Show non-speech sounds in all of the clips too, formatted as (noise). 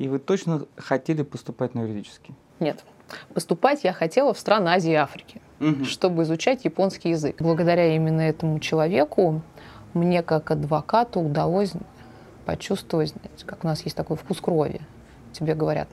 И вы точно хотели поступать на юридический? Нет. Поступать я хотела в страны Азии и Африки, угу. чтобы изучать японский язык. Благодаря именно этому человеку мне как адвокату удалось почувствовать, как у нас есть такой вкус крови. Тебе говорят,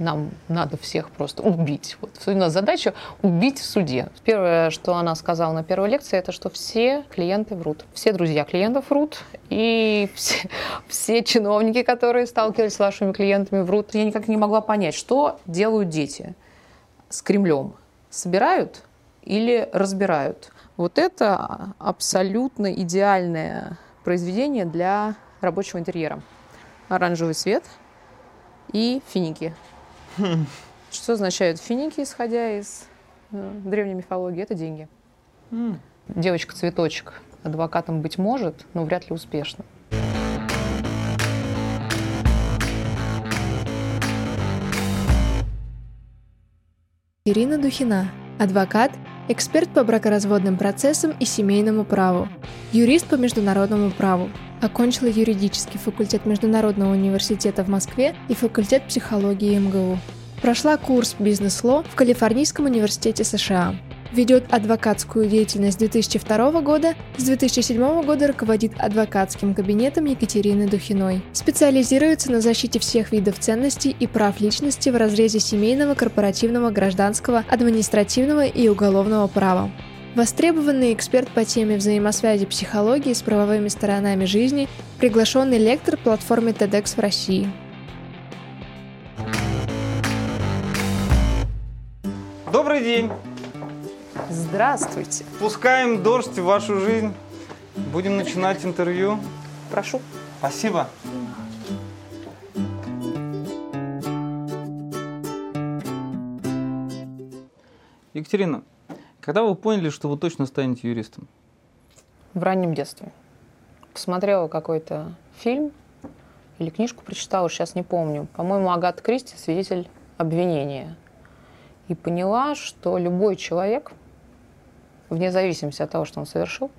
нам надо всех просто убить. Вот у нас задача убить в суде. Первое, что она сказала на первой лекции, это что все клиенты врут. Все друзья клиентов врут, и все, все чиновники, которые сталкивались с вашими клиентами, врут. Я никак не могла понять, что делают дети с Кремлем. Собирают или разбирают? Вот это абсолютно идеальное произведение для рабочего интерьера. Оранжевый свет и финики. (laughs) Что означают финики, исходя из э, древней мифологии? Это деньги. Mm. Девочка-цветочек адвокатом быть может, но вряд ли успешно. Ирина Духина, адвокат, эксперт по бракоразводным процессам и семейному праву, юрист по международному праву. Окончила юридический факультет Международного университета в Москве и факультет психологии МГУ. Прошла курс бизнес-ло в Калифорнийском университете США. Ведет адвокатскую деятельность с 2002 года, с 2007 года руководит адвокатским кабинетом Екатерины Духиной. Специализируется на защите всех видов ценностей и прав личности в разрезе семейного, корпоративного, гражданского, административного и уголовного права. Востребованный эксперт по теме взаимосвязи психологии с правовыми сторонами жизни, приглашенный лектор платформы TEDx в России. Добрый день! Здравствуйте. Пускаем дождь в вашу жизнь. Будем начинать интервью. Прошу. Спасибо. Екатерина, когда вы поняли, что вы точно станете юристом? В раннем детстве. Посмотрела какой-то фильм или книжку прочитала, сейчас не помню. По-моему, Агат Кристи «Свидетель обвинения». И поняла, что любой человек вне зависимости от того, что он совершил,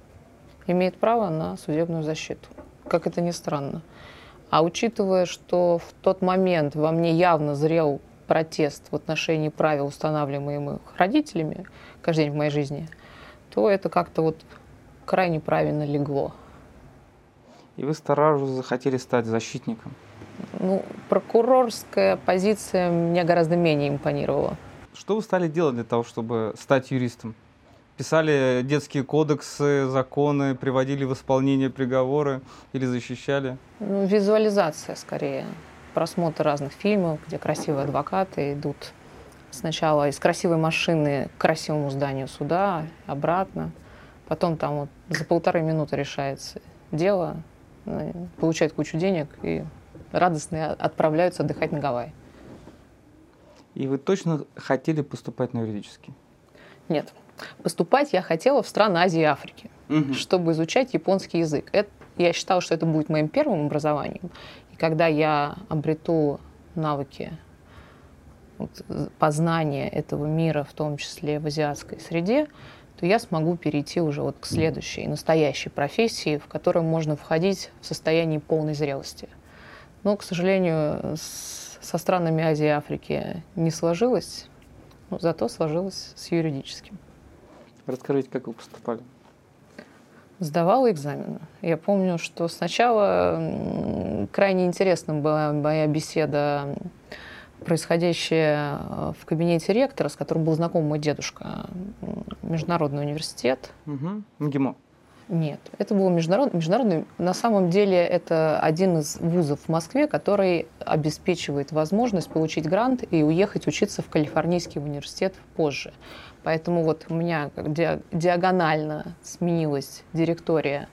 имеет право на судебную защиту. Как это ни странно. А учитывая, что в тот момент во мне явно зрел протест в отношении правил, устанавливаемых родителями каждый день в моей жизни, то это как-то вот крайне правильно легло. И вы сразу захотели стать защитником? Ну, прокурорская позиция мне гораздо менее импонировала. Что вы стали делать для того, чтобы стать юристом? Писали детские кодексы, законы, приводили в исполнение приговоры или защищали? Ну, визуализация скорее. Просмотр разных фильмов, где красивые адвокаты идут сначала из красивой машины к красивому зданию суда, обратно. Потом там вот за полторы минуты решается дело, э, получают кучу денег и радостно отправляются отдыхать на Гавайи. И вы точно хотели поступать на юридический? Нет. Поступать я хотела в страны Азии и Африки, угу. чтобы изучать японский язык. Это, я считала, что это будет моим первым образованием. И когда я обрету навыки вот, познания этого мира, в том числе в азиатской среде, то я смогу перейти уже вот к следующей, настоящей профессии, в которую можно входить в состоянии полной зрелости. Но, к сожалению, с, со странами Азии и Африки не сложилось, но зато сложилось с юридическим. Расскажите, как вы поступали? Сдавала экзамены. Я помню, что сначала крайне интересным была моя беседа, происходящая э, в кабинете ректора, с которым был знаком мой дедушка, Международный университет. Угу. МГИМО. Нет, это был международный, международный. На самом деле это один из вузов в Москве, который обеспечивает возможность получить грант и уехать учиться в Калифорнийский университет позже. Поэтому вот у меня диагонально сменилась директория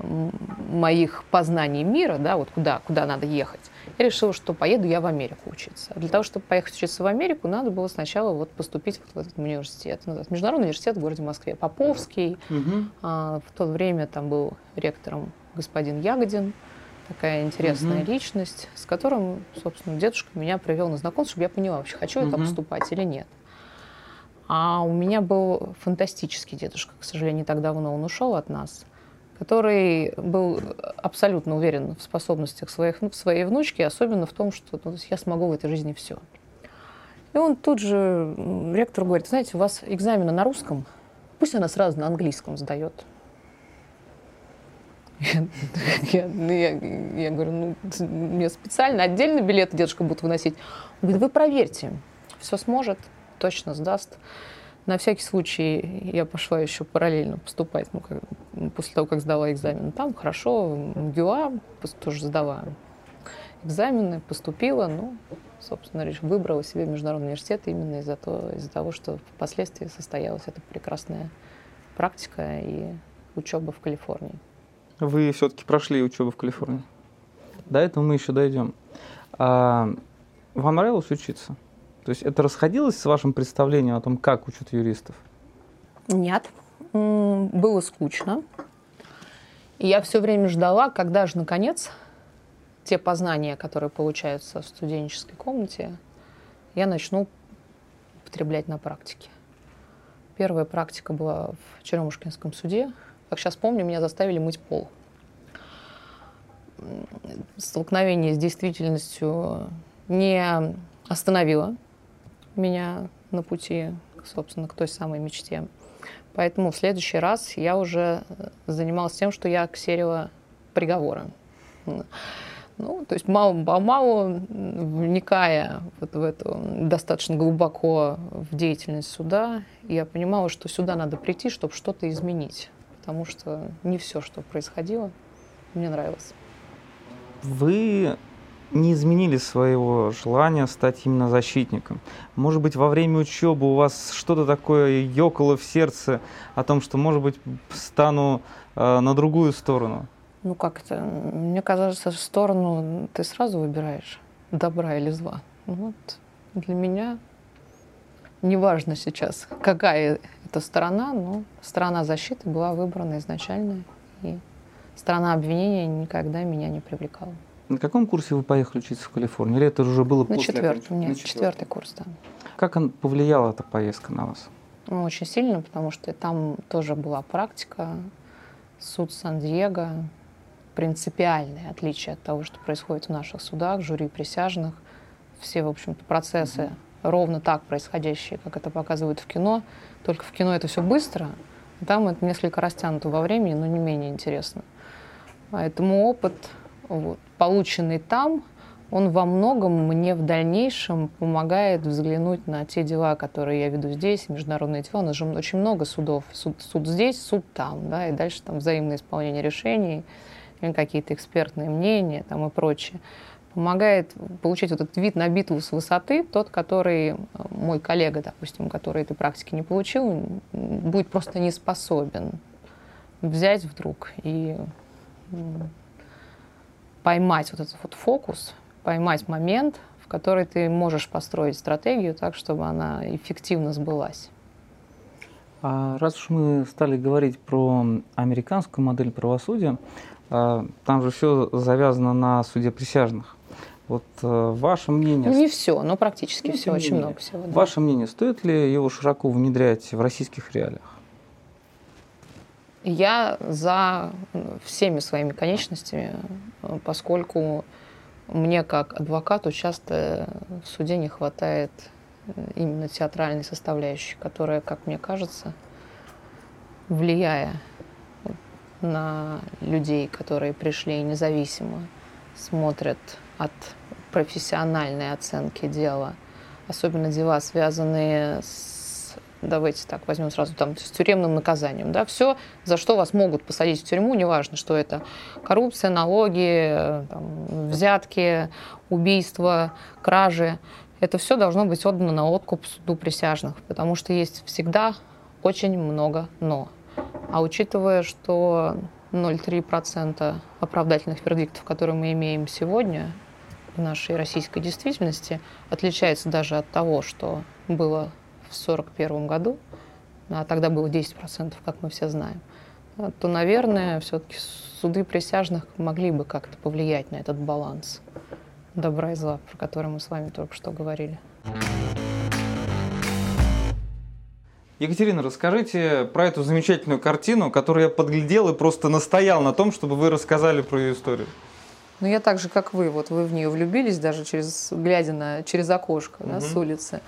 моих познаний мира, да, вот куда, куда надо ехать, я решила, что поеду я в Америку учиться. для того, чтобы поехать учиться в Америку, надо было сначала вот поступить вот в этот университет. Международный университет в городе Москве. Поповский. Угу. А, в то время там был ректором господин Ягодин. Такая интересная угу. личность, с которым, собственно, дедушка меня привел на знакомство, чтобы я поняла, вообще хочу угу. я поступать или нет. А у меня был фантастический дедушка, к сожалению, не так давно он ушел от нас, который был абсолютно уверен в способностях своих, в своей внучки, особенно в том, что ну, я смогу в этой жизни все. И он тут же, ректор говорит, знаете, у вас экзамены на русском, пусть она сразу на английском сдает. Я, ну, я, я говорю, ну, мне специально отдельно билеты дедушка будет выносить. Он говорит, вы проверьте, все сможет, точно сдаст. На всякий случай я пошла еще параллельно поступать, ну, как, после того, как сдала экзамен. Там хорошо, МГУА тоже сдала экзамены, поступила, ну, собственно, выбрала себе международный университет именно из-за того, из того, что впоследствии состоялась эта прекрасная практика и учеба в Калифорнии. Вы все-таки прошли учебу в Калифорнии. До этого мы еще дойдем. А, вам нравилось учиться? То есть это расходилось с вашим представлением о том, как учат юристов? Нет. Было скучно. И я все время ждала, когда же, наконец, те познания, которые получаются в студенческой комнате, я начну употреблять на практике. Первая практика была в Черемушкинском суде. Как сейчас помню, меня заставили мыть пол. Столкновение с действительностью не остановило меня на пути, собственно, к той самой мечте. Поэтому в следующий раз я уже занималась тем, что я ксерила приговоры. Ну, то есть мало-мало вникая вот в эту достаточно глубоко в деятельность суда, я понимала, что сюда надо прийти, чтобы что-то изменить. Потому что не все, что происходило, мне нравилось. Вы не изменили своего желания стать именно защитником. Может быть, во время учебы у вас что-то такое ёкало в сердце о том, что, может быть, стану э, на другую сторону? Ну как это? Мне кажется, сторону ты сразу выбираешь, добра или зла. Ну вот для меня неважно сейчас, какая это сторона, но сторона защиты была выбрана изначально, и сторона обвинения никогда меня не привлекала. На каком курсе вы поехали учиться в Калифорнию? Или это уже было на после четвертом, нет, на четвертый курс, да. Как он, повлияла эта поездка на вас? Ну, очень сильно, потому что там тоже была практика. Суд Сан-Диего, принципиальное отличие от того, что происходит в наших судах, жюри присяжных. Все, в общем-то, процессы mm-hmm. ровно так происходящие, как это показывают в кино. Только в кино это все быстро, а там это несколько растянуто во времени, но не менее интересно. Поэтому опыт вот, полученный там, он во многом мне в дальнейшем помогает взглянуть на те дела, которые я веду здесь, международные дела. У нас же очень много судов. Суд, суд здесь, суд там, да, и дальше там взаимное исполнение решений, какие-то экспертные мнения там, и прочее. Помогает получить вот этот вид на битву с высоты, тот, который мой коллега, допустим, который этой практики не получил, будет просто не способен взять вдруг и поймать вот этот вот фокус, поймать момент, в который ты можешь построить стратегию так, чтобы она эффективно сбылась. А раз уж мы стали говорить про американскую модель правосудия, а, там же все завязано на суде присяжных. Вот э, ваше мнение... Ну, не все, но практически ну, все, очень мнение. много всего. Да. Ваше мнение, стоит ли его широко внедрять в российских реалиях? Я за всеми своими конечностями, поскольку мне как адвокату часто в суде не хватает именно театральной составляющей, которая, как мне кажется, влияя на людей, которые пришли независимо, смотрят от профессиональной оценки дела, особенно дела, связанные с давайте так возьмем сразу там с тюремным наказанием, да, все, за что вас могут посадить в тюрьму, неважно, что это коррупция, налоги, там, взятки, убийства, кражи, это все должно быть отдано на откуп суду присяжных, потому что есть всегда очень много «но». А учитывая, что 0,3% оправдательных вердиктов, которые мы имеем сегодня в нашей российской действительности, отличается даже от того, что было в 1941 году, а тогда было 10%, как мы все знаем, то, наверное, все-таки суды присяжных могли бы как-то повлиять на этот баланс добра и зла, про который мы с вами только что говорили. Екатерина, расскажите про эту замечательную картину, которую я подглядел и просто настоял на том, чтобы вы рассказали про ее историю. Ну, я так же, как вы, вот вы в нее влюбились, даже через, глядя на, через окошко угу. да, с улицы.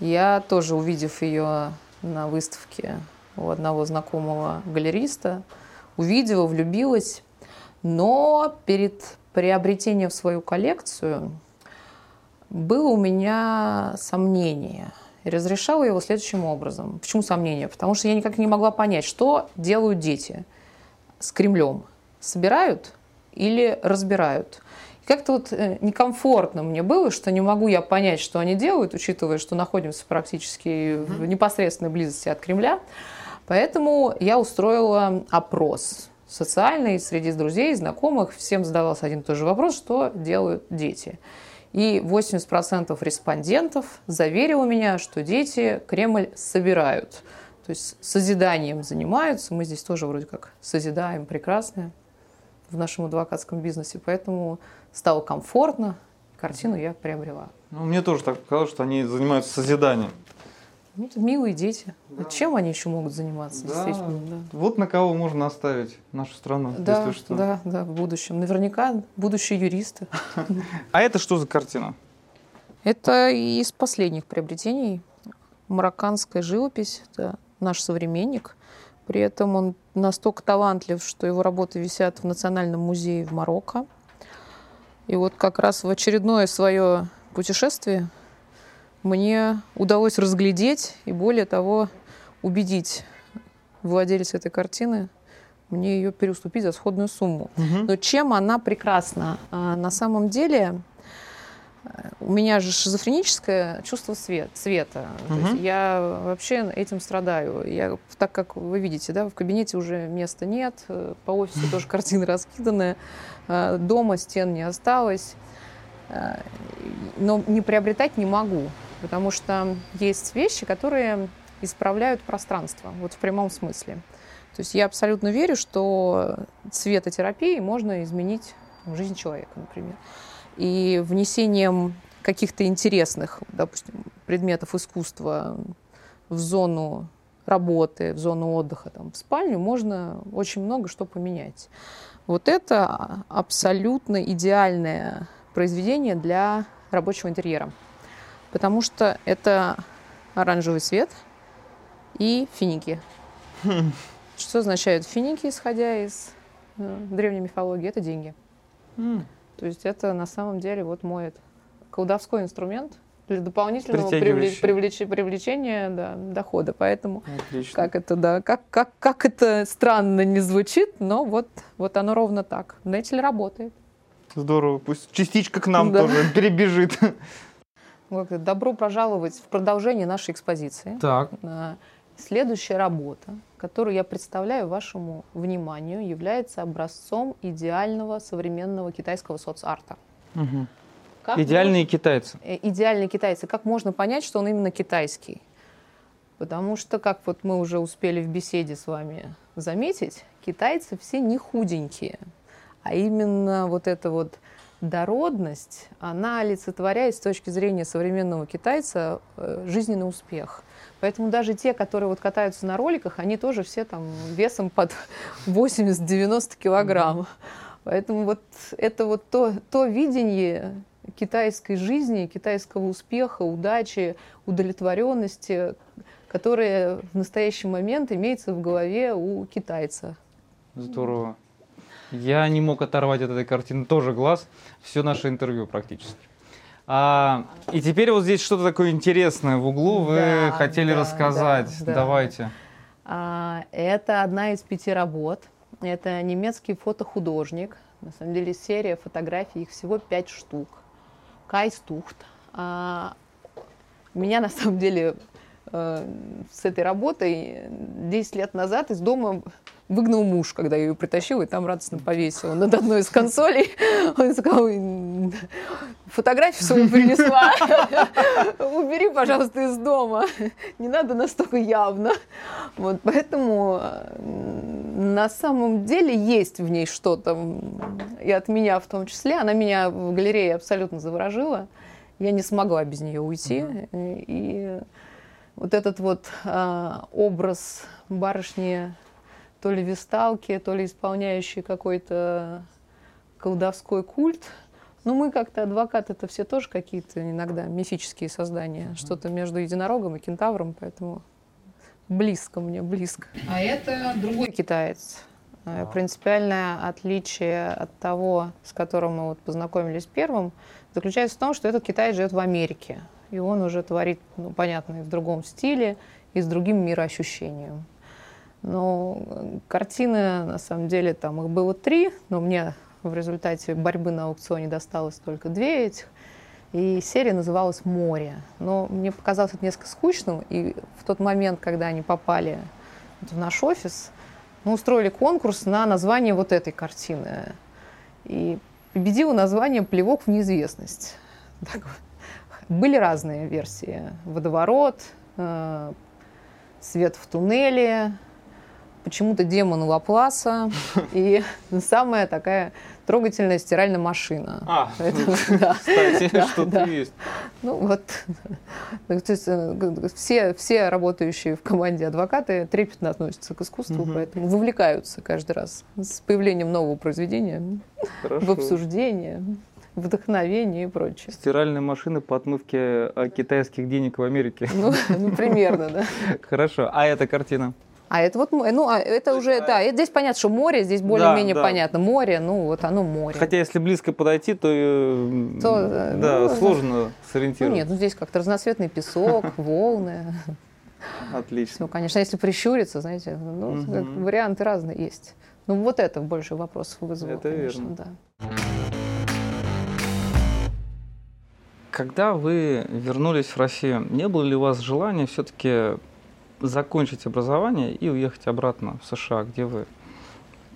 Я тоже, увидев ее на выставке у одного знакомого галериста, увидела, влюбилась, но перед приобретением в свою коллекцию было у меня сомнение. И разрешала его следующим образом. Почему сомнение? Потому что я никак не могла понять, что делают дети с Кремлем. Собирают или разбирают. Как-то вот э, некомфортно мне было, что не могу я понять, что они делают, учитывая, что находимся практически в непосредственной близости от Кремля. Поэтому я устроила опрос социальный среди друзей, знакомых. Всем задавался один и тот же вопрос, что делают дети. И 80% респондентов заверило меня, что дети Кремль собирают. То есть созиданием занимаются. Мы здесь тоже вроде как созидаем прекрасное в нашем адвокатском бизнесе. Поэтому стало комфортно, картину я приобрела. Ну, мне тоже так показалось, что они занимаются созиданием. Ну, это милые дети. Да. Чем они еще могут заниматься, да. действительно? Да. Вот на кого можно оставить нашу страну, да, если что. Да, да, в будущем. Наверняка будущие юристы. (laughs) А это что за картина? Это из последних приобретений. Марокканская живопись. Это наш современник. При этом он настолько талантлив, что его работы висят в Национальном музее в Марокко. И вот как раз в очередное свое путешествие мне удалось разглядеть и, более того, убедить владельца этой картины мне ее переуступить за сходную сумму. Угу. Но чем она прекрасна? А, на самом деле у меня же шизофреническое чувство свет, цвета. Угу. То есть я вообще этим страдаю. Я, так как вы видите, да, в кабинете уже места нет, э, по офису (laughs) тоже картины раскиданы, э, дома стен не осталось. Э, но не приобретать не могу, потому что есть вещи, которые исправляют пространство, вот в прямом смысле. То есть я абсолютно верю, что цветотерапией можно изменить жизнь человека, например и внесением каких-то интересных, допустим, предметов искусства в зону работы, в зону отдыха, там, в спальню, можно очень много что поменять. Вот это абсолютно идеальное произведение для рабочего интерьера, потому что это оранжевый свет и финики. Что означают финики, исходя из э, древней мифологии? Это деньги. То есть это на самом деле вот мой колдовской инструмент для дополнительного привлеч, привлеч, привлечения да, дохода. Поэтому Отлично. как это, да, как, как, как это странно не звучит, но вот, вот оно ровно так. Нетель работает. Здорово, пусть частичка к нам да. тоже перебежит. Добро пожаловать в продолжение нашей экспозиции. Так. Следующая работа, которую я представляю вашему вниманию, является образцом идеального современного китайского соцарта. Угу. Как Идеальные можно... китайцы. Э, идеальные китайцы. Как можно понять, что он именно китайский? Потому что, как вот мы уже успели в беседе с вами заметить, китайцы все не худенькие, а именно вот эта вот дородность, она олицетворяет с точки зрения современного китайца э, жизненный успех. Поэтому даже те, которые вот катаются на роликах, они тоже все там весом под (laughs) 80-90 килограмм. Поэтому вот это вот то, то видение китайской жизни, китайского успеха, удачи, удовлетворенности, которое в настоящий момент имеется в голове у китайца. Здорово. Я не мог оторвать от этой картины тоже глаз все наше интервью практически. А, и теперь вот здесь что-то такое интересное в углу вы да, хотели да, рассказать. Да, Давайте. А, это одна из пяти работ. Это немецкий фотохудожник. На самом деле серия фотографий, их всего пять штук. Кай Стухт. А, меня на самом деле э, с этой работой 10 лет назад из дома выгнал муж, когда я ее притащила, и там радостно повесила над одной из консолей. Он сказал, фотографию свою принесла, убери, пожалуйста, из дома. Не надо настолько явно. Вот, поэтому на самом деле есть в ней что-то, и от меня в том числе. Она меня в галерее абсолютно заворожила. Я не смогла без нее уйти. И вот этот вот э, образ барышни то ли висталки, то ли исполняющей какой-то колдовской культ. Ну, мы как-то адвокаты, это все тоже какие-то иногда мифические создания. Mm-hmm. Что-то между единорогом и кентавром, поэтому близко мне, близко. А это другой китаец. А. Принципиальное отличие от того, с которым мы вот познакомились первым, заключается в том, что этот китаец живет в Америке. И он уже творит, ну, понятно, и в другом стиле, и с другим мироощущением. Но э, картины, на самом деле, там их было три, но мне в результате борьбы на аукционе досталось только две этих. И серия называлась «Море». Но мне показалось это несколько скучным, и в тот момент, когда они попали в наш офис, мы устроили конкурс на название вот этой картины. И победило название «Плевок в неизвестность». Так, были разные версии. «Водоворот», э, «Свет в туннеле», почему-то демон Лапласа (laughs) и самая такая трогательная стиральная машина. А, (laughs) Это, кстати, что-то есть. Ну вот, то есть, э, все, все работающие в команде адвокаты трепетно относятся к искусству, угу. поэтому вовлекаются каждый раз с появлением нового произведения Хорошо. в обсуждение вдохновение и прочее. Стиральные машины по отмывке э, китайских денег в Америке. Ну, ну примерно, да. (laughs) Хорошо. А эта картина? А это вот, ну, а это уже, да, здесь понятно, что море, здесь более-менее да, да. понятно. Море, ну, вот оно море. Хотя, если близко подойти, то, э, то э, да, ну, сложно сориентироваться. Ну, нет, ну, здесь как-то разноцветный песок, (laughs) волны. Отлично. Все, конечно, если прищуриться, знаете, ну, угу. варианты разные есть. Ну, вот это больше вопросов вызвало, Это конечно, верно. да. Когда вы вернулись в Россию, не было ли у вас желания все-таки закончить образование и уехать обратно в США, где вы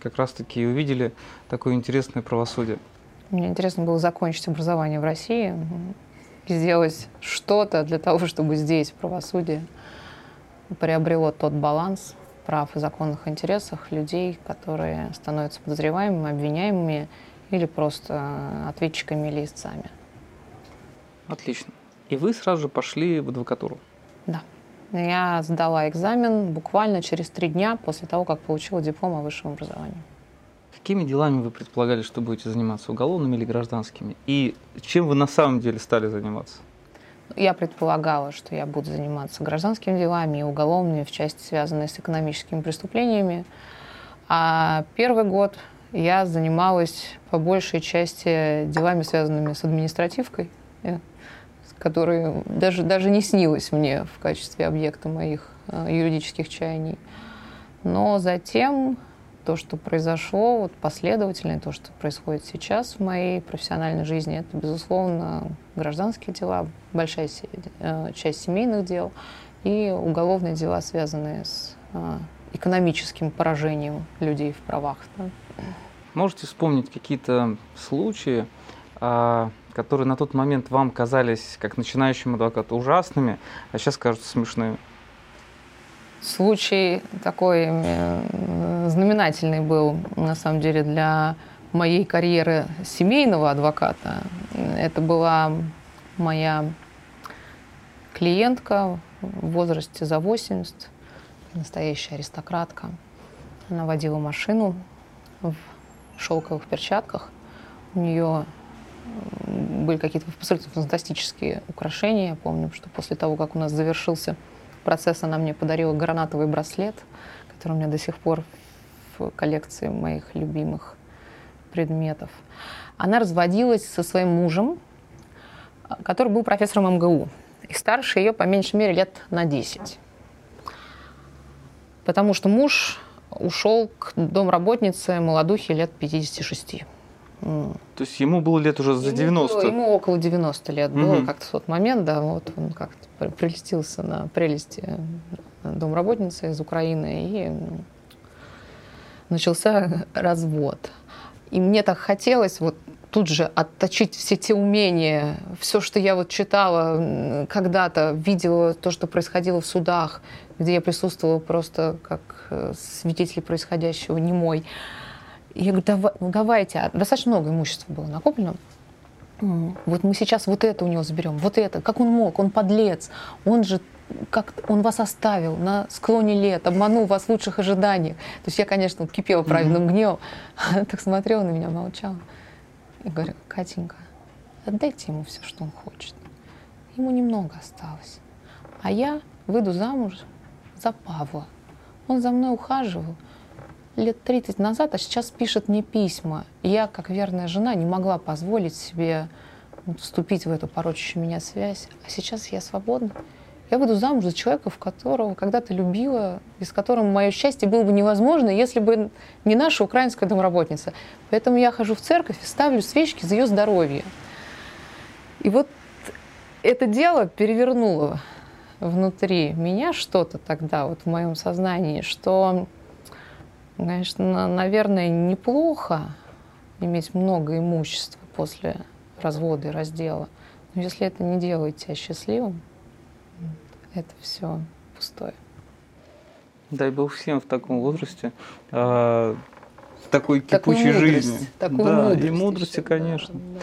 как раз-таки увидели такое интересное правосудие? Мне интересно было закончить образование в России и сделать что-то для того, чтобы здесь правосудие приобрело тот баланс прав и законных интересах людей, которые становятся подозреваемыми, обвиняемыми или просто ответчиками или истцами. Отлично. И вы сразу же пошли в адвокатуру? Да. Я сдала экзамен буквально через три дня после того, как получила диплом о высшем образовании. Какими делами вы предполагали, что будете заниматься, уголовными или гражданскими? И чем вы на самом деле стали заниматься? Я предполагала, что я буду заниматься гражданскими делами и уголовными в части, связанной с экономическими преступлениями. А первый год я занималась по большей части делами, связанными с административкой который даже, даже не снилось мне в качестве объекта моих э, юридических чаяний. Но затем то, что произошло, вот последовательно, то, что происходит сейчас в моей профессиональной жизни, это, безусловно, гражданские дела, большая э, часть семейных дел и уголовные дела, связанные с э, экономическим поражением людей в правах. Да. Можете вспомнить какие-то случаи, а, которые на тот момент вам казались, как начинающему адвокату, ужасными, а сейчас кажутся смешными? Случай такой э, знаменательный был, на самом деле, для моей карьеры семейного адвоката. Это была моя клиентка в возрасте за 80, настоящая аристократка. Она водила машину в шелковых перчатках. У нее были какие-то абсолютно фантастические украшения. Я помню, что после того, как у нас завершился процесс, она мне подарила гранатовый браслет, который у меня до сих пор в коллекции моих любимых предметов. Она разводилась со своим мужем, который был профессором МГУ. И старше ее, по меньшей мере, лет на 10. Потому что муж ушел к домработнице молодухе лет 56. То есть ему было лет уже за 90? Ему, ему около 90 лет было угу. как-то в тот момент, да, вот он как-то прелестился на прелести домработницы из Украины, и начался развод. И мне так хотелось вот тут же отточить все те умения, все, что я вот читала когда-то, видела то, что происходило в судах, где я присутствовала просто как э, свидетель происходящего, не мой. Я говорю, давай, ну давайте, а достаточно много имущества было накоплено. Вот мы сейчас вот это у него заберем, вот это. Как он мог? Он подлец. Он же как он вас оставил на склоне лет, обманул вас в лучших ожиданиях. То есть я, конечно, кипела праведным mm-hmm. гневом. Она (laughs) так смотрела на меня, молчала. И говорю, Катенька, отдайте ему все, что он хочет. Ему немного осталось. А я выйду замуж за Павла. Он за мной ухаживал лет 30 назад, а сейчас пишет мне письма. Я, как верная жена, не могла позволить себе вступить в эту порочащую меня связь. А сейчас я свободна. Я выйду замуж за человека, в которого когда-то любила, с которым мое счастье было бы невозможно, если бы не наша украинская домработница. Поэтому я хожу в церковь и ставлю свечки за ее здоровье. И вот это дело перевернуло внутри меня что-то тогда, вот в моем сознании, что, конечно, наверное, неплохо иметь много имущества после развода и раздела. Но если это не делает тебя счастливым, это все пустое. Дай бог всем в таком возрасте а, такой кипучей такую жизни. Такую да, мудрость и мудрости, конечно. Да.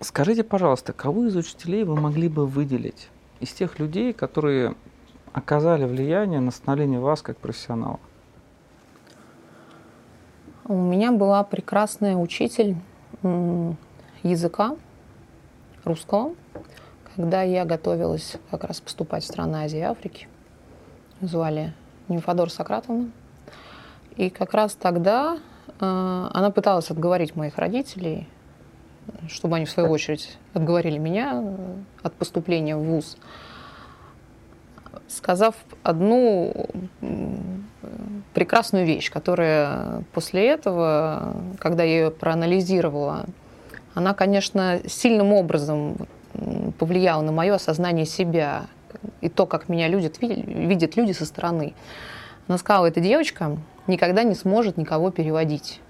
Скажите, пожалуйста, кого из учителей вы могли бы выделить из тех людей, которые оказали влияние на становление вас как профессионала? У меня была прекрасная учитель языка русского, когда я готовилась как раз поступать в страны Азии и Африки. Звали Нимфодор Сократовна. И как раз тогда э, она пыталась отговорить моих родителей чтобы они, в свою очередь, отговорили меня э, от поступления в ВУЗ, сказав одну прекрасную вещь, которая после этого, когда я ее проанализировала, она, конечно, сильным образом повлияла на мое осознание себя и то, как меня видят, видят люди со стороны. Она сказала, эта девочка никогда не сможет никого переводить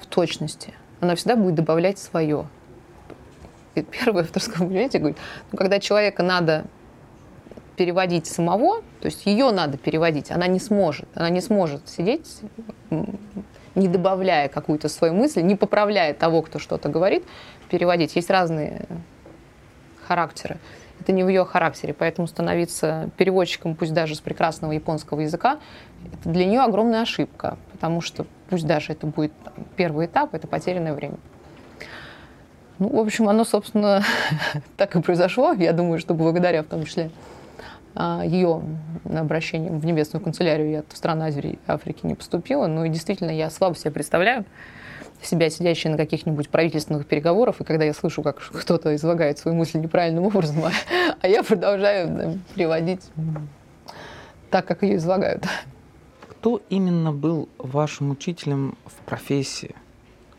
в точности – она всегда будет добавлять свое. И первое, авторское понятие говорит, ну, когда человека надо переводить самого, то есть ее надо переводить, она не сможет. Она не сможет сидеть, не добавляя какую-то свою мысль, не поправляя того, кто что-то говорит, переводить. Есть разные характеры. Это не в ее характере, поэтому становиться переводчиком, пусть даже с прекрасного японского языка, это для нее огромная ошибка, потому что пусть даже это будет первый этап, это потерянное время. Ну, в общем, оно, собственно, (laughs) так и произошло. Я думаю, что благодаря, в том числе, ее обращением в небесную канцелярию я в страны Азии Африки не поступила. Ну и действительно, я слабо себе представляю себя сидящей на каких-нибудь правительственных переговорах, и когда я слышу, как (laughs) кто-то излагает свои мысли неправильным образом, а, (laughs) а я продолжаю да, приводить так, как ее излагают кто именно был вашим учителем в профессии,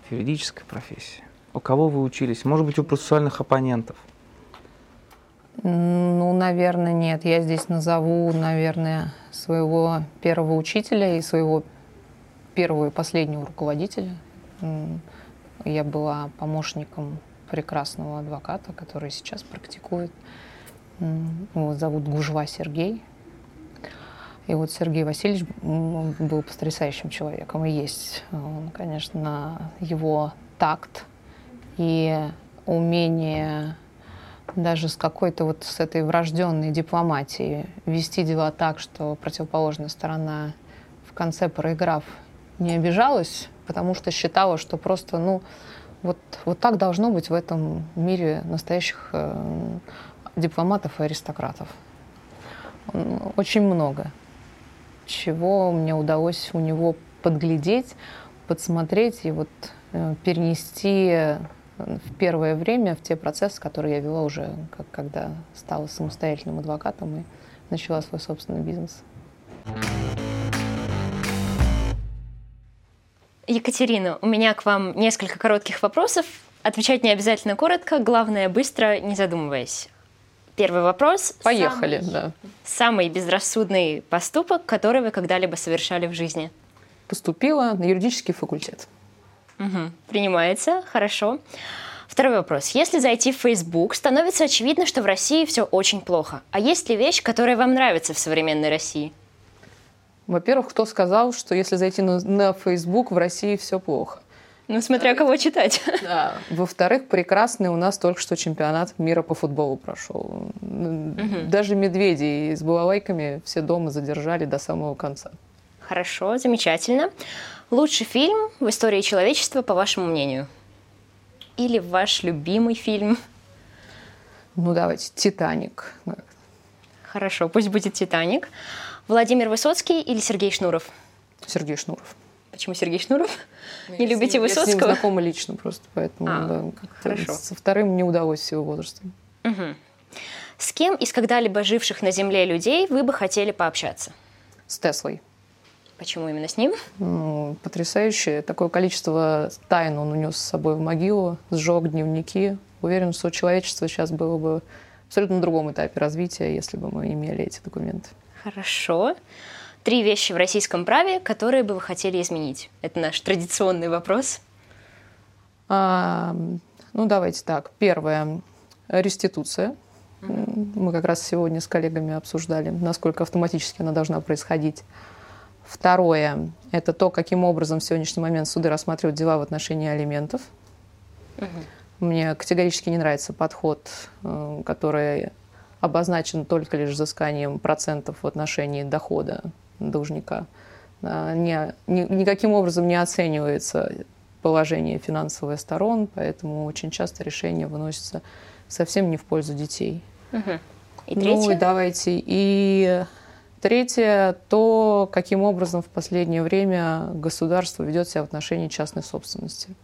в юридической профессии? У кого вы учились? Может быть, у процессуальных оппонентов? Ну, наверное, нет. Я здесь назову, наверное, своего первого учителя и своего первого и последнего руководителя. Я была помощником прекрасного адвоката, который сейчас практикует. Его зовут Гужва Сергей. И вот Сергей Васильевич был потрясающим человеком и есть. Он, конечно, его такт и умение даже с какой-то вот с этой врожденной дипломатией вести дела так, что противоположная сторона в конце проиграв не обижалась, потому что считала, что просто, ну, вот, вот так должно быть в этом мире настоящих э, дипломатов и аристократов. Очень много чего мне удалось у него подглядеть, подсмотреть и вот э, перенести в первое время в те процессы, которые я вела уже, как, когда стала самостоятельным адвокатом и начала свой собственный бизнес. Екатерина, у меня к вам несколько коротких вопросов. Отвечать не обязательно коротко, главное быстро, не задумываясь. Первый вопрос. Поехали, самый, да. Самый безрассудный поступок, который вы когда-либо совершали в жизни? Поступила на юридический факультет. Угу. Принимается, хорошо. Второй вопрос. Если зайти в Facebook, становится очевидно, что в России все очень плохо. А есть ли вещь, которая вам нравится в современной России? Во-первых, кто сказал, что если зайти на, на Facebook, в России все плохо? Ну, смотря кого читать. Да. Во-вторых, прекрасный у нас только что чемпионат мира по футболу прошел. Даже медведей с балалайками все дома задержали до самого конца. Хорошо, замечательно. Лучший фильм в истории человечества, по вашему мнению? Или ваш любимый фильм? Ну, давайте, «Титаник». Хорошо, пусть будет «Титаник». Владимир Высоцкий или Сергей Шнуров? Сергей Шнуров. Почему Сергей Шнуров? Ну, не любите я Высоцкого? Я с ним знакома лично просто, поэтому а, да, хорошо. со вторым не удалось всего возраста. Угу. С кем из когда-либо живших на Земле людей вы бы хотели пообщаться? С Теслой. Почему именно с ним? Ну, потрясающе. Такое количество тайн он унес с собой в могилу, сжег дневники. Уверен, что человечество сейчас было бы в абсолютно другом этапе развития, если бы мы имели эти документы. Хорошо. Три вещи в российском праве, которые бы вы хотели изменить. Это наш традиционный вопрос. А, ну, давайте так. Первое. Реституция. Мы как раз сегодня с коллегами обсуждали, насколько автоматически она должна происходить. Второе – это то, каким образом в сегодняшний момент суды рассматривают дела в отношении алиментов. Угу. Мне категорически не нравится подход, э, который обозначен только лишь взысканием процентов в отношении дохода должника. Не, ни, никаким образом не оценивается положение финансовых сторон, поэтому очень часто решения выносятся совсем не в пользу детей. Угу. И третье? Ну и давайте. И Третье – то, каким образом в последнее время государство ведет себя в отношении частной собственности.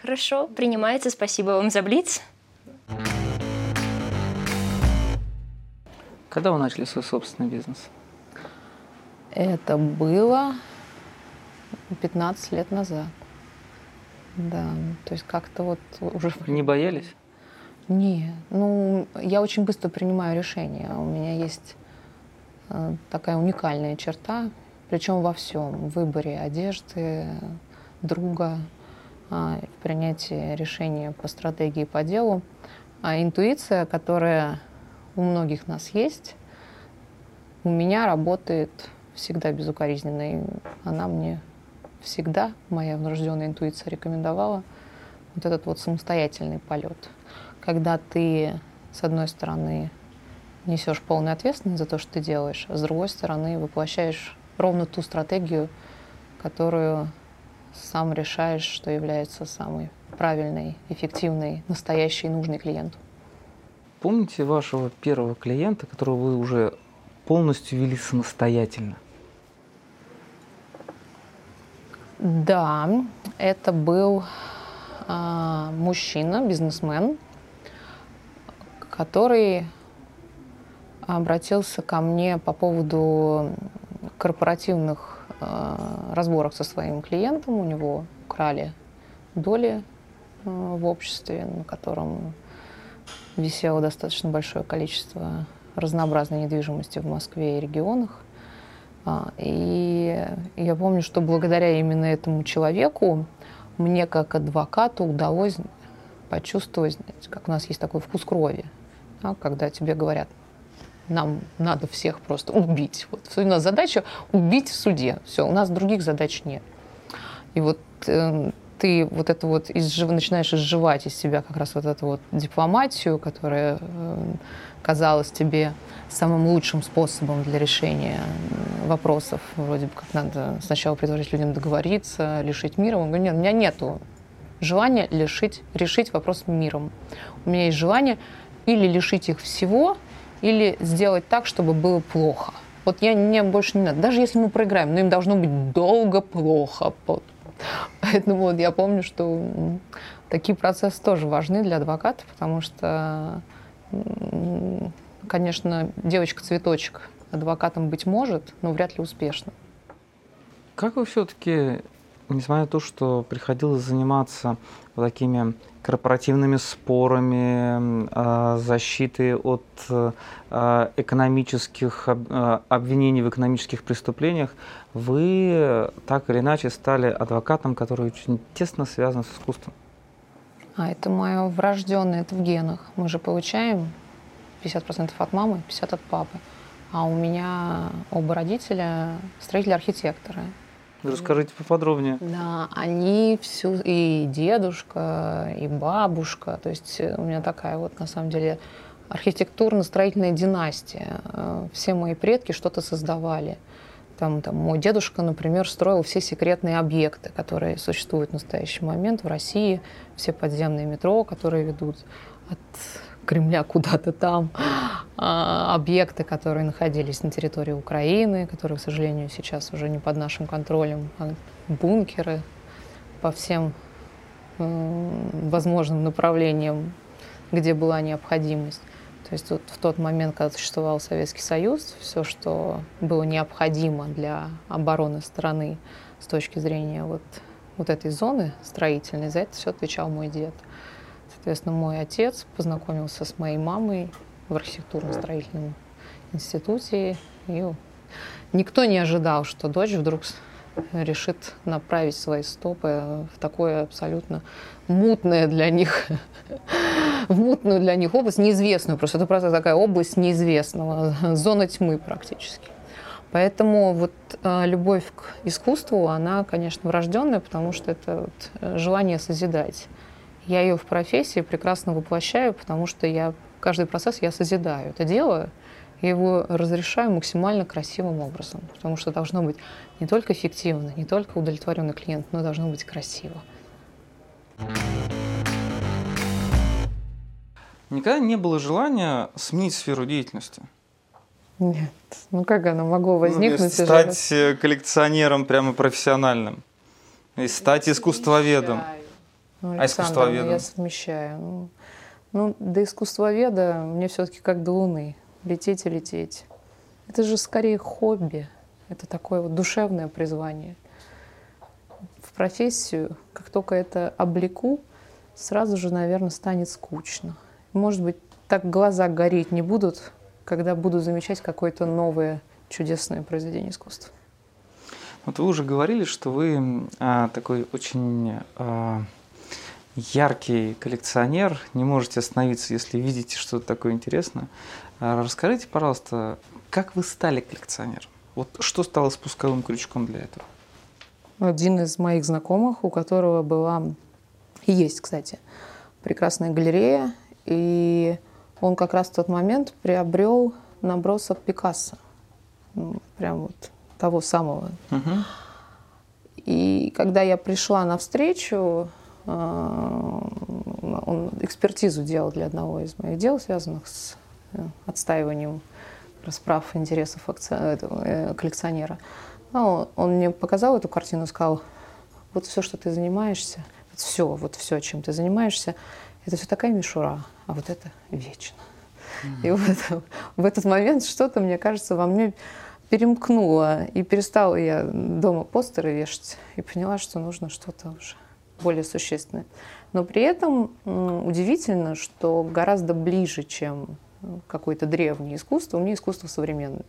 Хорошо, принимается. Спасибо вам за Блиц. Когда вы начали свой собственный бизнес? Это было 15 лет назад. Да, то есть как-то вот уже... Не боялись? Не, ну, я очень быстро принимаю решения. У меня есть такая уникальная черта, причем во всем, в выборе одежды, друга, а, в принятии решения по стратегии, по делу. А интуиция, которая у многих нас есть, у меня работает всегда безукоризненно. И она мне всегда, моя врожденная интуиция рекомендовала вот этот вот самостоятельный полет. Когда ты, с одной стороны, несешь полную ответственность за то, что ты делаешь, а с другой стороны воплощаешь ровно ту стратегию, которую сам решаешь, что является самой правильной, эффективной, настоящей, нужной клиенту. Помните вашего первого клиента, которого вы уже полностью вели самостоятельно? Да, это был а, мужчина, бизнесмен, который обратился ко мне по поводу корпоративных э, разборок со своим клиентом. У него украли доли э, в обществе, на котором висело достаточно большое количество разнообразной недвижимости в Москве и регионах. А, и я помню, что благодаря именно этому человеку мне как адвокату удалось почувствовать, как у нас есть такой вкус крови, да, когда тебе говорят, нам надо всех просто убить. Вот у нас задача убить в суде. Все, у нас других задач нет. И вот э, ты вот это вот изжив... начинаешь изживать из себя как раз вот эту вот дипломатию, которая э, казалась тебе самым лучшим способом для решения вопросов. Вроде бы как надо сначала предложить людям договориться, лишить мира. Он говорит, нет, у меня нету желания лишить, решить вопрос миром. У меня есть желание или лишить их всего, или сделать так, чтобы было плохо. Вот я мне больше не надо. Даже если мы проиграем, но им должно быть долго плохо. Поэтому вот я помню, что такие процессы тоже важны для адвоката, потому что, конечно, девочка-цветочек адвокатом быть может, но вряд ли успешно. Как вы все-таки, несмотря на то, что приходилось заниматься такими корпоративными спорами, а, защиты от а, экономических а, обвинений в экономических преступлениях, вы так или иначе стали адвокатом, который очень тесно связан с искусством. А это мое врожденное, это в генах. Мы же получаем 50% от мамы, 50% от папы. А у меня оба родителя строители-архитекторы. Расскажите поподробнее. Да, они всю, и дедушка, и бабушка, то есть у меня такая вот, на самом деле, архитектурно-строительная династия. Э, все мои предки что-то создавали. Там, там, мой дедушка, например, строил все секретные объекты, которые существуют в настоящий момент в России, все подземные метро, которые ведут от Кремля (laughs) куда-то там, а, объекты, которые находились на территории Украины, которые, к сожалению, сейчас уже не под нашим контролем, а бункеры по всем возможным направлениям, где была необходимость. То есть вот в тот момент, когда существовал Советский Союз, все, что было необходимо для обороны страны с точки зрения вот, вот этой зоны строительной, за это все отвечал мой дед. Соответственно, мой отец познакомился с моей мамой в архитектурно-строительном институте. И никто не ожидал, что дочь вдруг решит направить свои стопы в такое абсолютно мутное для них, (laughs) в мутную для них область, неизвестную. Просто это просто такая область неизвестного, зона тьмы практически. Поэтому вот э, любовь к искусству, она, конечно, врожденная, потому что это вот э, желание созидать. Я ее в профессии прекрасно воплощаю, потому что я каждый процесс я созидаю. Это делаю, я его разрешаю максимально красивым образом, потому что должно быть не только эффективно, не только удовлетворенный клиент, но должно быть красиво. Никогда не было желания сменить сферу деятельности? Нет. Ну как оно могло возникнуть? Ну, стать же... коллекционером прямо профессиональным. И стать искусствоведом. Ну, а искусствоведом? Я совмещаю. Ну, ну, до искусствоведа мне все-таки как до Луны. Лететь и лететь. Это же скорее хобби. Это такое вот душевное призвание. В профессию, как только это облеку, сразу же, наверное, станет скучно. Может быть, так глаза гореть не будут, когда буду замечать какое-то новое чудесное произведение искусства. Вот вы уже говорили, что вы а, такой очень а, яркий коллекционер, не можете остановиться, если видите что-то такое интересное. А расскажите, пожалуйста, как вы стали коллекционером? Вот что стало спусковым крючком для этого? Один из моих знакомых, у которого была и есть, кстати, прекрасная галерея, и он как раз в тот момент приобрел набросок Пикассо, прям вот того самого. Угу. И когда я пришла на встречу, он экспертизу делал для одного из моих дел, связанных с э, отстаиванием расправ интересов э, коллекционера. Ну, он мне показал эту картину и сказал, вот все, что ты занимаешься, вот все, вот все, чем ты занимаешься, это все такая мишура, а вот это вечно. Mm-hmm. И вот в этот момент что-то, мне кажется, во мне перемкнуло, и перестала я дома постеры вешать, и поняла, что нужно что-то уже более существенное. Но при этом удивительно, что гораздо ближе, чем какое-то древнее искусство, у меня искусство современное,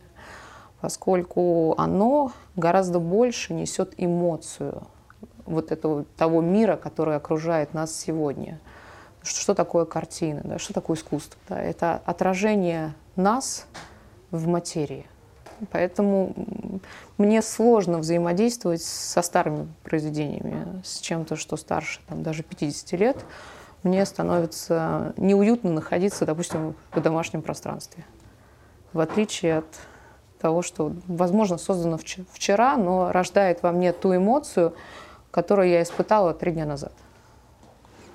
поскольку оно гораздо больше несет эмоцию вот этого того мира, который окружает нас сегодня. Что такое картина, да, что такое искусство? Да? Это отражение нас в материи. Поэтому мне сложно взаимодействовать со старыми произведениями, с чем-то, что старше там, даже 50 лет. Мне становится неуютно находиться, допустим, в домашнем пространстве. В отличие от того, что, возможно, создано вчера, но рождает во мне ту эмоцию, которую я испытала три дня назад.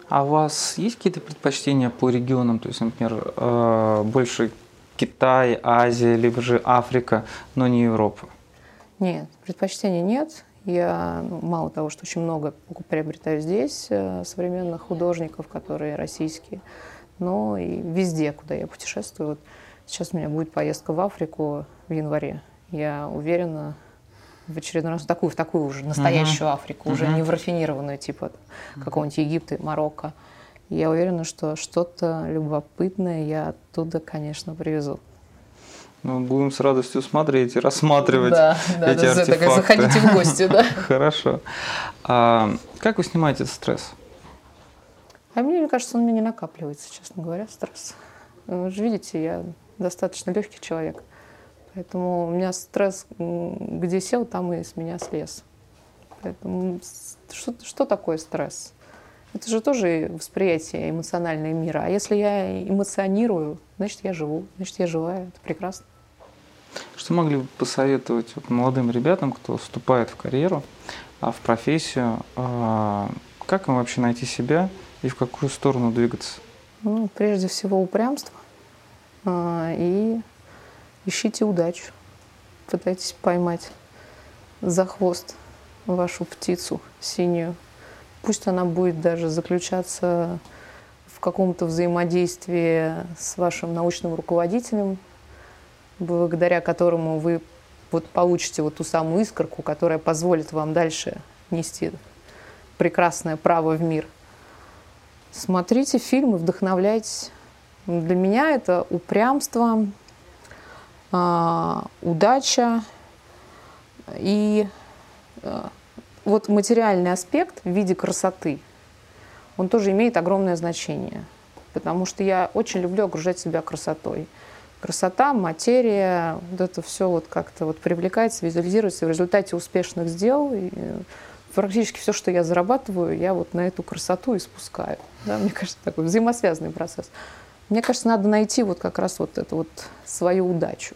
А у вас есть какие-то предпочтения по регионам? То есть, например, э, больше Китай, Азия, либо же Африка, но не Европа? Нет, предпочтений нет. Я ну, мало того, что очень много приобретаю здесь э, современных художников, которые российские, но и везде, куда я путешествую. Вот сейчас у меня будет поездка в Африку в январе. Я уверена, в очередной раз в такую, в такую уже настоящую uh-huh. Африку, uh-huh. уже не в рафинированную, типа какого-нибудь Египта, Марокко. Я уверена, что что-то любопытное я оттуда, конечно, привезу. Ну, будем с радостью смотреть и рассматривать да, да, эти да, артефакты. Так, заходите в гости, да. (laughs) Хорошо. А, как вы снимаете стресс? А мне, мне кажется, он мне не накапливается, честно говоря, стресс. Вы же видите, я достаточно легкий человек. Поэтому у меня стресс где сел, там и с меня слез. Поэтому что, что такое стресс? Это же тоже восприятие эмоционального мира. А если я эмоционирую, значит, я живу, значит, я живая. Это прекрасно. Что могли бы посоветовать вот молодым ребятам, кто вступает в карьеру, а в профессию, а, как им вообще найти себя и в какую сторону двигаться? Ну, прежде всего упрямство а, и ищите удачу. Пытайтесь поймать за хвост вашу птицу синюю. Пусть она будет даже заключаться в каком-то взаимодействии с вашим научным руководителем, благодаря которому вы вот получите вот ту самую искорку, которая позволит вам дальше нести прекрасное право в мир. Смотрите фильмы, вдохновляйтесь. Для меня это упрямство, а, удача и а, вот материальный аспект в виде красоты, он тоже имеет огромное значение, потому что я очень люблю окружать себя красотой. Красота, материя, вот это все вот как-то вот привлекается, визуализируется в результате успешных дел. И практически все, что я зарабатываю, я вот на эту красоту испускаю. Да, мне кажется, такой взаимосвязанный процесс. Мне кажется, надо найти вот как раз вот эту вот свою удачу.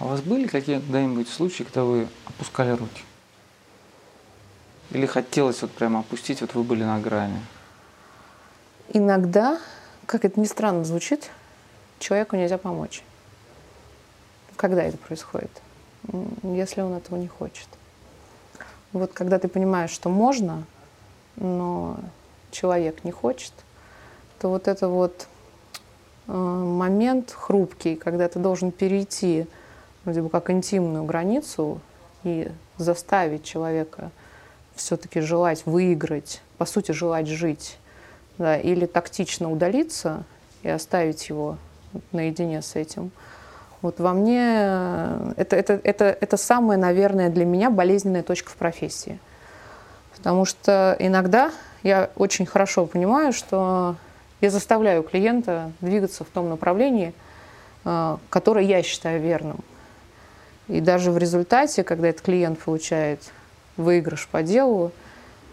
А у вас были какие-нибудь случаи, когда вы опускали руки? Или хотелось вот прямо опустить, вот вы были на грани? Иногда, как это ни странно звучит, человеку нельзя помочь. Когда это происходит? Если он этого не хочет. Вот когда ты понимаешь, что можно, но человек не хочет, то вот это вот э, момент хрупкий, когда ты должен перейти вроде бы как интимную границу и заставить человека все-таки желать выиграть, по сути, желать жить, да, или тактично удалиться и оставить его наедине с этим. Вот во мне э, это, это, это, это самая, наверное, для меня болезненная точка в профессии. Потому что иногда я очень хорошо понимаю, что я заставляю клиента двигаться в том направлении, э, которое я считаю верным. И даже в результате, когда этот клиент получает выигрыш по делу,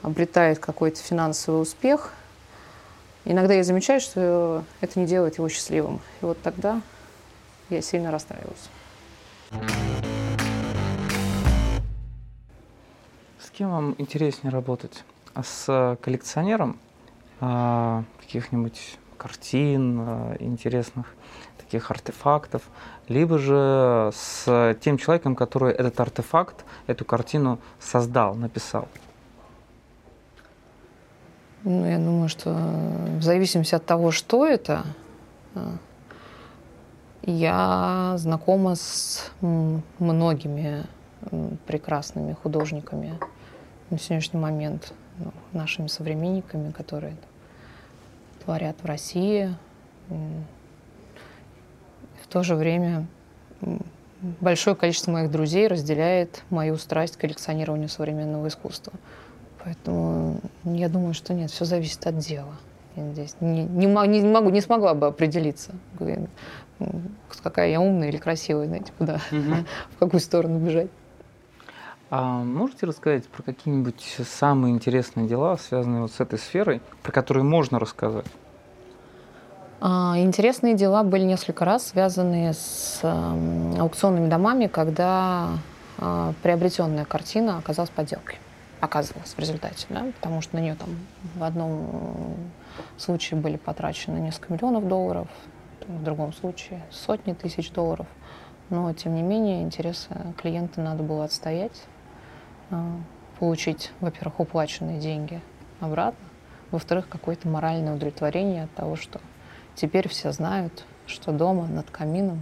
обретает какой-то финансовый успех. Иногда я замечаю, что это не делает его счастливым. И вот тогда я сильно расстраиваюсь. С кем вам интереснее работать? А с коллекционером а, каких-нибудь картин а, интересных, таких артефактов, либо же с тем человеком, который этот артефакт, эту картину создал, написал? Ну, я думаю, что в зависимости от того, что это, э, я знакома с многими прекрасными художниками на сегодняшний момент, ну, нашими современниками, которые творят в России, то же время большое количество моих друзей разделяет мою страсть к коллекционированию современного искусства. Поэтому я думаю, что нет, все зависит от дела. Я здесь не, не, не, могу, не смогла бы определиться, какая я умная или красивая, знаете, куда, угу. (laughs) в какую сторону бежать. А можете рассказать про какие-нибудь самые интересные дела, связанные вот с этой сферой, про которые можно рассказать? А, интересные дела были несколько раз связанные с эм, аукционными домами, когда а, приобретенная картина оказалась подделкой. Оказывалась в результате, да, потому что на нее там в одном случае были потрачены несколько миллионов долларов, в другом случае сотни тысяч долларов. Но, тем не менее, интересы клиента надо было отстоять, а, получить, во-первых, уплаченные деньги обратно, во-вторых, какое-то моральное удовлетворение от того, что Теперь все знают, что дома над камином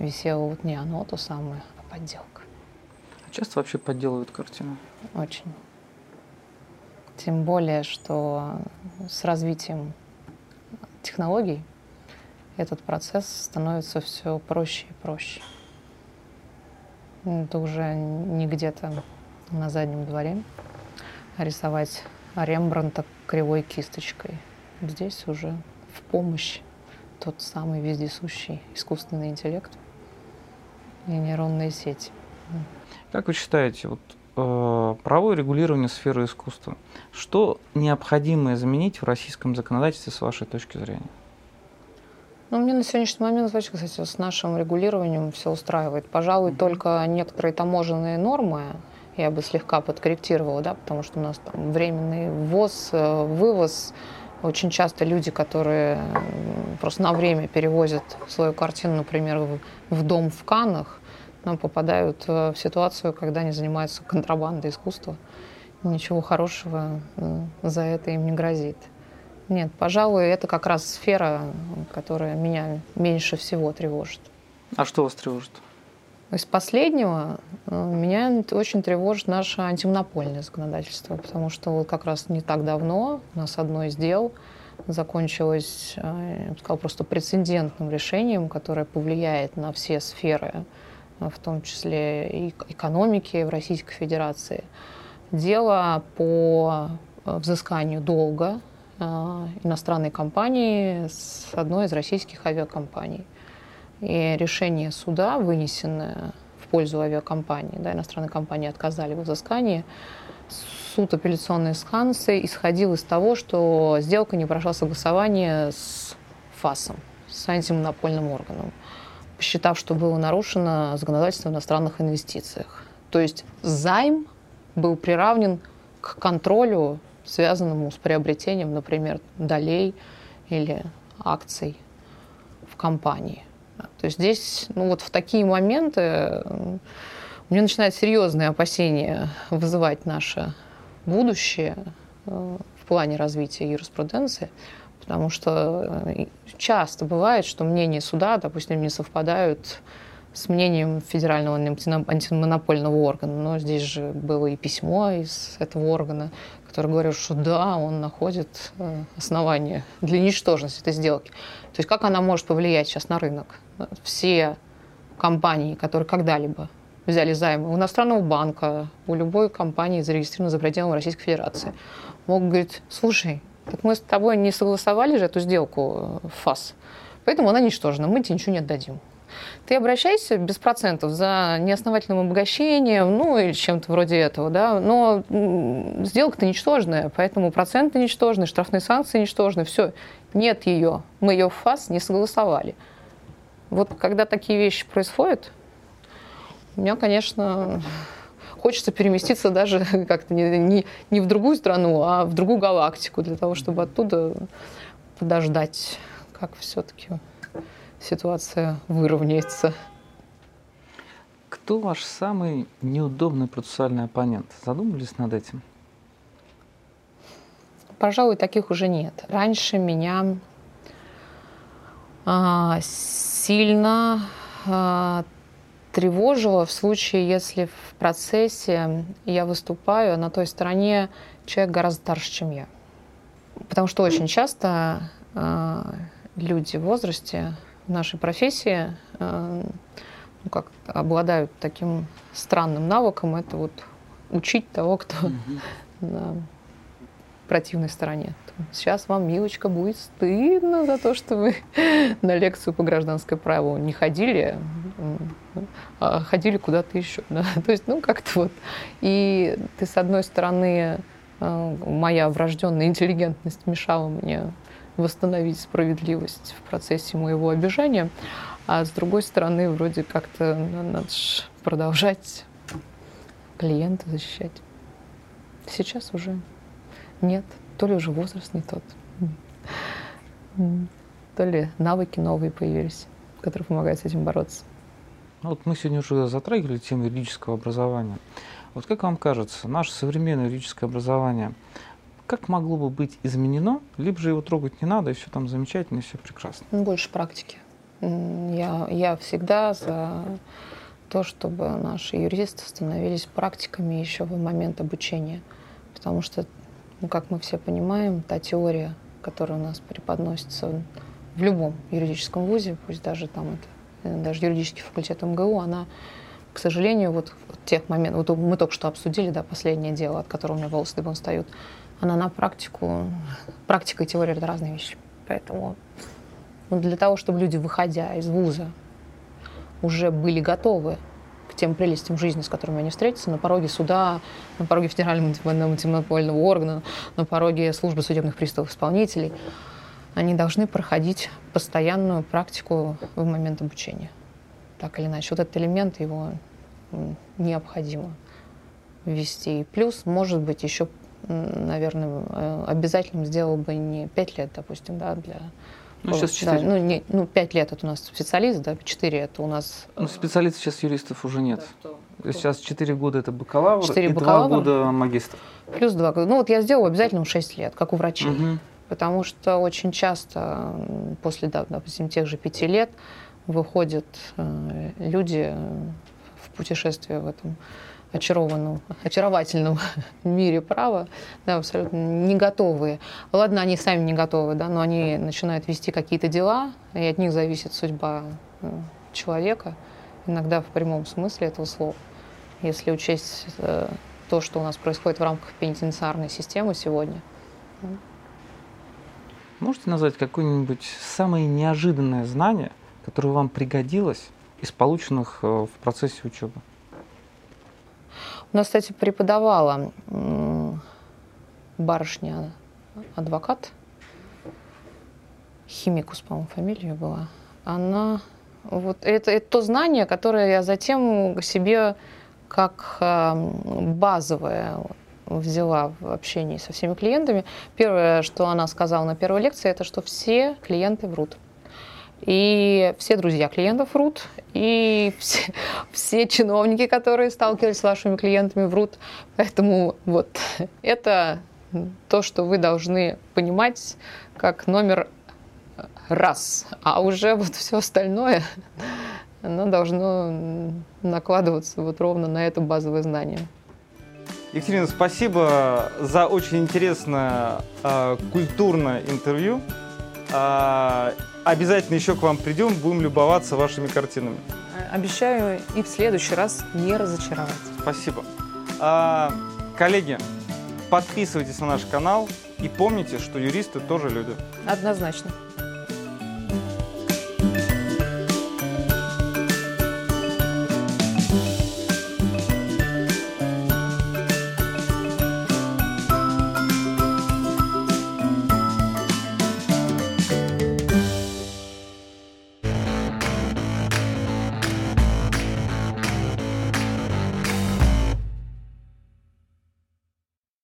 висело вот не оно, то самое, а подделка. А часто вообще подделывают картины? Очень. Тем более, что с развитием технологий этот процесс становится все проще и проще. Это уже не где-то на заднем дворе рисовать Рембранта кривой кисточкой. Здесь уже помощь тот самый вездесущий искусственный интеллект и нейронные сети. Как вы считаете, вот э, правовое регулирование сферы искусства. Что необходимо изменить в российском законодательстве с вашей точки зрения? Ну, мне на сегодняшний момент, вообще, кстати, с нашим регулированием все устраивает. Пожалуй, mm-hmm. только некоторые таможенные нормы я бы слегка подкорректировала, да, потому что у нас там временный ввоз, э, вывоз. Очень часто люди, которые просто на время перевозят свою картину, например, в, дом в Канах, но попадают э, в ситуацию, когда они занимаются контрабандой искусства. Ничего хорошего за это им не грозит. Нет, пожалуй, это как раз сфера, которая меня меньше всего тревожит. А что вас тревожит? Из последнего э, меня очень тревожит наше антимонопольное законодательство, потому что вот как раз не так давно у нас одно из дел закончилось, э, я бы сказала, просто прецедентным решением, которое повлияет на все сферы, э, в том числе и экономики в Российской Федерации. Дело по взысканию долга иностранной компании с одной из российских авиакомпаний. И решение суда, вынесенное в пользу авиакомпании, да, иностранные компании отказали в взыскании, суд апелляционной инстанции исходил из того, что сделка не прошла согласование с ФАСом, с антимонопольным органом, посчитав, что было нарушено законодательство в иностранных инвестициях. То есть займ был приравнен к контролю связанному с приобретением, например, долей или акций в компании. То есть здесь, ну вот в такие моменты у меня начинает серьезные опасения вызывать наше будущее э, в плане развития юриспруденции, потому что э, часто бывает, что мнения суда, допустим, не совпадают с мнением федерального антимонопольного органа. Но здесь же было и письмо из этого органа, который говорит, что да, он находит э, основания для ничтожности этой сделки. То есть как она может повлиять сейчас на рынок? Все компании, которые когда-либо взяли займы у иностранного банка, у любой компании, зарегистрированной за пределами Российской Федерации, могут говорить, слушай, так мы с тобой не согласовали же эту сделку в ФАС, поэтому она ничтожна, мы тебе ничего не отдадим. Ты обращайся без процентов за неосновательным обогащением, ну или чем-то вроде этого, да, но сделка-то ничтожная, поэтому проценты ничтожные, штрафные санкции ничтожные, все, нет ее, мы ее в ФАС не согласовали. Вот когда такие вещи происходят, у меня, конечно, хочется переместиться даже (laughs) как-то не, не, не в другую страну, а в другую галактику, для того, чтобы оттуда подождать, как все-таки ситуация выровняется. Кто ваш самый неудобный процессуальный оппонент? Задумались над этим? Пожалуй, таких уже нет. Раньше меня а, сильно а, тревожило в случае, если в процессе я выступаю, на той стороне человек гораздо старше, чем я. Потому что очень часто а, люди в возрасте в нашей профессии э, ну, как обладают таким странным навыком, это вот учить того, кто mm-hmm. на противной стороне. Сейчас вам, милочка, будет стыдно за то, что вы (laughs) на лекцию по гражданскому праву не ходили, а ходили куда-то еще. Да? (laughs) То есть, ну, как-то вот. И ты, с одной стороны, э, моя врожденная интеллигентность мешала мне восстановить справедливость в процессе моего обижения. А с другой стороны, вроде как-то надо продолжать клиента защищать. Сейчас уже нет. То ли уже возраст не тот, то ли навыки новые появились, которые помогают с этим бороться. Ну, вот мы сегодня уже затрагивали тему юридического образования. Вот как вам кажется, наше современное юридическое образование – как могло бы быть изменено, либо же его трогать не надо, и все там замечательно, и все прекрасно? Больше практики. Я, я всегда за то, чтобы наши юристы становились практиками еще в момент обучения. Потому что, ну, как мы все понимаем, та теория, которая у нас преподносится в любом юридическом вузе, пусть даже там это, э, даже юридический факультет МГУ, она, к сожалению, вот в тех моментах, вот мы только что обсудили, да, последнее дело, от которого у меня волосы дыбом встают, она на практику, практика и теория — это разные вещи. Поэтому ну, для того, чтобы люди, выходя из вуза, уже были готовы к тем прелестям жизни, с которыми они встретятся, на пороге суда, на пороге Федерального антимонопольного органа, на пороге службы судебных приставов исполнителей, они должны проходить постоянную практику в момент обучения. Так или иначе. Вот этот элемент его необходимо ввести. плюс, может быть, еще, наверное, э, обязательным сделал бы не 5 лет, допустим, да, для ну, сейчас 4. Да, ну, не, ну, 5 лет это у нас специалист, да, 4 это у нас... Ну, специалистов сейчас юристов уже нет. Да, кто, Сейчас 4 года это бакалавр 4 и бакалавр, 2 года магистр. Плюс 2 года. Ну, вот я сделала обязательно 6 лет, как у врачей. Угу. Потому что очень часто после, да, допустим, тех же 5 лет выходят э, люди в путешествие в этом очарованном, очаровательном (laughs) мире права, да, абсолютно не готовые. Ладно, они сами не готовы, да, но они начинают вести какие-то дела, и от них зависит судьба э, человека, иногда в прямом смысле этого слова. Если учесть э, то, что у нас происходит в рамках пенитенциарной системы сегодня. Можете назвать какое-нибудь самое неожиданное знание, которое вам пригодилось из полученных э, в процессе учебы? У нас, кстати, преподавала барышня, адвокат, химикус, по-моему, фамилия была. Она вот это, это то знание, которое я затем себе как базовое взяла в общении со всеми клиентами. Первое, что она сказала на первой лекции, это что все клиенты врут. И все друзья клиентов врут, и все, все чиновники, которые сталкивались с вашими клиентами, врут. Поэтому вот это то, что вы должны понимать как номер раз. А уже вот все остальное, оно должно накладываться вот ровно на это базовое знание. Екатерина, спасибо за очень интересное э, культурное интервью. Э, Обязательно еще к вам придем, будем любоваться вашими картинами. Обещаю и в следующий раз не разочаровать. Спасибо. А, коллеги, подписывайтесь на наш канал и помните, что юристы тоже люди. Однозначно.